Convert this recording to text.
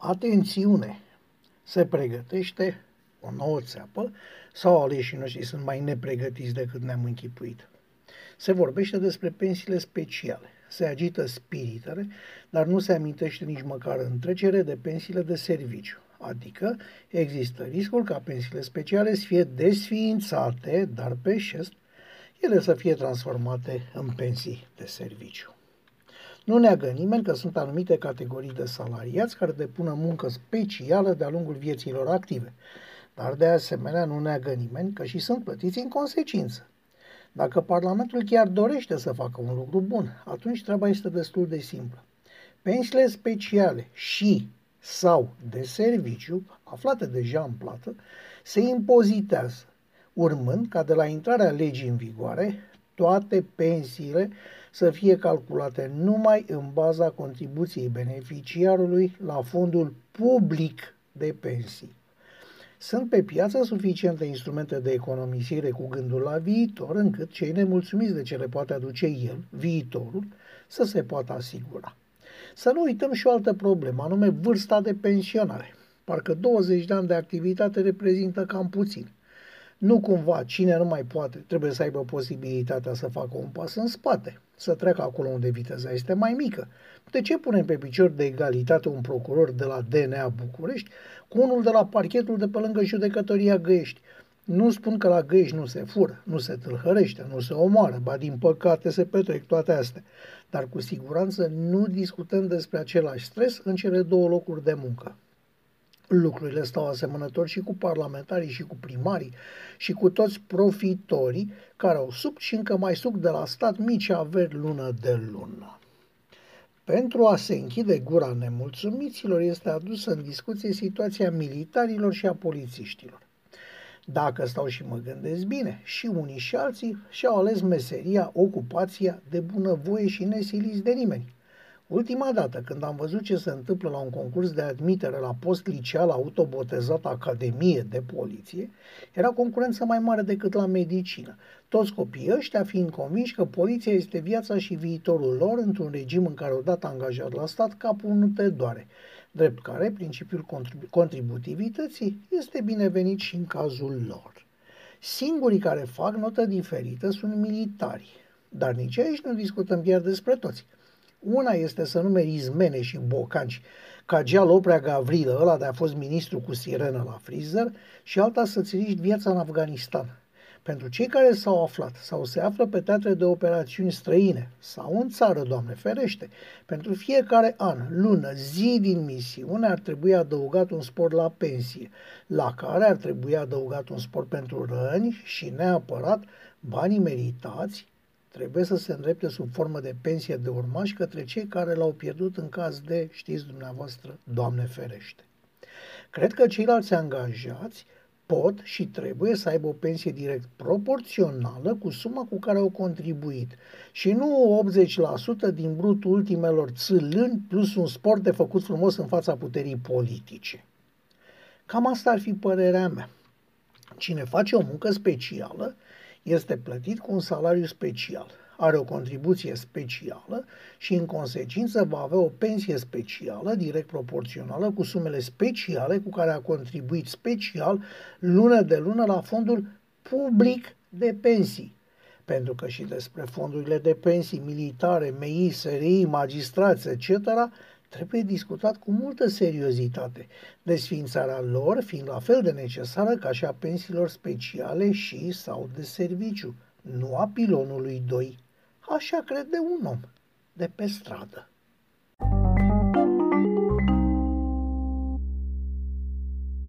Atențiune! Se pregătește o nouă țeapă sau aleșii noștri sunt mai nepregătiți decât ne-am închipuit. Se vorbește despre pensiile speciale. Se agită spiritele, dar nu se amintește nici măcar în trecere de pensiile de serviciu. Adică există riscul ca pensiile speciale să fie desființate, dar pe șest, ele să fie transformate în pensii de serviciu. Nu neagă nimeni că sunt anumite categorii de salariați care depună muncă specială de-a lungul vieților active, dar de asemenea nu neagă nimeni că și sunt plătiți în consecință. Dacă Parlamentul chiar dorește să facă un lucru bun, atunci treaba este destul de simplă. Pensiile speciale și sau de serviciu, aflate deja în plată, se impozitează, urmând ca de la intrarea legii în vigoare, toate pensiile să fie calculate numai în baza contribuției beneficiarului la fondul public de pensii. Sunt pe piață suficiente instrumente de economisire cu gândul la viitor, încât cei nemulțumiți de ce le poate aduce el, viitorul, să se poată asigura. Să nu uităm și o altă problemă, anume vârsta de pensionare. Parcă 20 de ani de activitate reprezintă cam puțin. Nu cumva cine nu mai poate trebuie să aibă posibilitatea să facă un pas în spate, să treacă acolo unde viteza este mai mică. De ce punem pe picior de egalitate un procuror de la DNA București cu unul de la parchetul de pe lângă judecătoria Găiești? Nu spun că la Găiești nu se fură, nu se tâlhărește, nu se omoară, ba din păcate se petrec toate astea. Dar cu siguranță nu discutăm despre același stres în cele două locuri de muncă lucrurile stau asemănător și cu parlamentarii și cu primarii și cu toți profitorii care au suc și încă mai suc de la stat mici averi lună de lună. Pentru a se închide gura nemulțumiților este adusă în discuție situația militarilor și a polițiștilor. Dacă stau și mă gândesc bine, și unii și alții și-au ales meseria, ocupația de bunăvoie și nesiliți de nimeni. Ultima dată când am văzut ce se întâmplă la un concurs de admitere la post liceal autobotezat Academie de Poliție, era concurență mai mare decât la medicină. Toți copiii ăștia fiind convinși că poliția este viața și viitorul lor într-un regim în care odată angajat la stat capul nu te doare. Drept care principiul contribu- contributivității este binevenit și în cazul lor. Singurii care fac notă diferită sunt militari, dar nici aici nu discutăm chiar despre toți. Una este să numeri izmene și bocanci, ca Geal Oprea Gavrilă, ăla de a fost ministru cu sirenă la freezer, și alta să-ți riști viața în Afganistan. Pentru cei care s-au aflat sau se află pe teatre de operațiuni străine sau în țară, Doamne ferește, pentru fiecare an, lună, zi din misiune ar trebui adăugat un spor la pensie, la care ar trebui adăugat un spor pentru răni și neapărat banii meritați trebuie să se îndrepte sub formă de pensie de urmași către cei care l-au pierdut în caz de, știți dumneavoastră, Doamne ferește. Cred că ceilalți angajați pot și trebuie să aibă o pensie direct proporțională cu suma cu care au contribuit și nu 80% din brutul ultimelor țâlâni plus un sport de făcut frumos în fața puterii politice. Cam asta ar fi părerea mea. Cine face o muncă specială este plătit cu un salariu special, are o contribuție specială și în consecință va avea o pensie specială, direct proporțională, cu sumele speciale cu care a contribuit special lună de lună la fondul public de pensii. Pentru că și despre fondurile de pensii militare, MEI, SRI, magistrați, etc., trebuie discutat cu multă seriozitate, desfințarea lor fiind la fel de necesară ca și a pensiilor speciale și sau de serviciu, nu a pilonului 2. Așa crede un om de pe stradă.